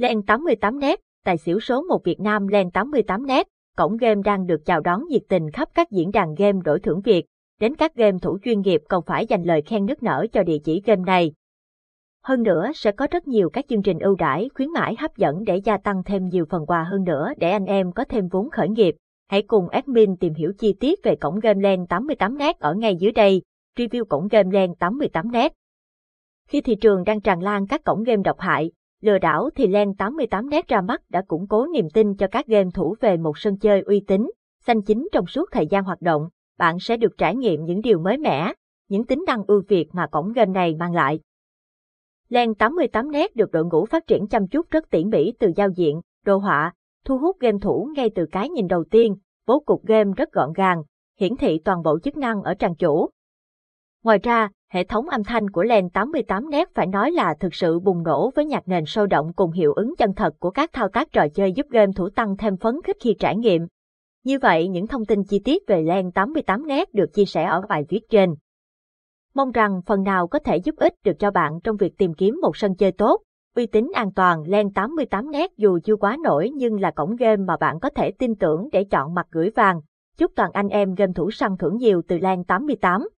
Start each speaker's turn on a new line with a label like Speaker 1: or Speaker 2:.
Speaker 1: Len 88net, tài xỉu số 1 Việt Nam Len 88net, cổng game đang được chào đón nhiệt tình khắp các diễn đàn game đổi thưởng Việt, đến các game thủ chuyên nghiệp còn phải dành lời khen nức nở cho địa chỉ game này. Hơn nữa sẽ có rất nhiều các chương trình ưu đãi khuyến mãi hấp dẫn để gia tăng thêm nhiều phần quà hơn nữa để anh em có thêm vốn khởi nghiệp. Hãy cùng admin tìm hiểu chi tiết về cổng game Len 88net ở ngay dưới đây, review cổng game Len 88net. Khi thị trường đang tràn lan các cổng game độc hại, lừa đảo thì Len 88net ra mắt đã củng cố niềm tin cho các game thủ về một sân chơi uy tín, xanh chính trong suốt thời gian hoạt động, bạn sẽ được trải nghiệm những điều mới mẻ, những tính năng ưu việt mà cổng game này mang lại. Len 88net được đội ngũ phát triển chăm chút rất tỉ mỉ từ giao diện, đồ họa, thu hút game thủ ngay từ cái nhìn đầu tiên, bố cục game rất gọn gàng, hiển thị toàn bộ chức năng ở trang chủ. Ngoài ra, hệ thống âm thanh của Len 88 Nét phải nói là thực sự bùng nổ với nhạc nền sôi động cùng hiệu ứng chân thật của các thao tác trò chơi giúp game thủ tăng thêm phấn khích khi trải nghiệm. Như vậy, những thông tin chi tiết về Len 88 Nét được chia sẻ ở bài viết trên. Mong rằng phần nào có thể giúp ích được cho bạn trong việc tìm kiếm một sân chơi tốt, uy tín an toàn Len 88 Nét dù chưa quá nổi nhưng là cổng game mà bạn có thể tin tưởng để chọn mặt gửi vàng. Chúc toàn anh em game thủ săn thưởng nhiều từ Len 88.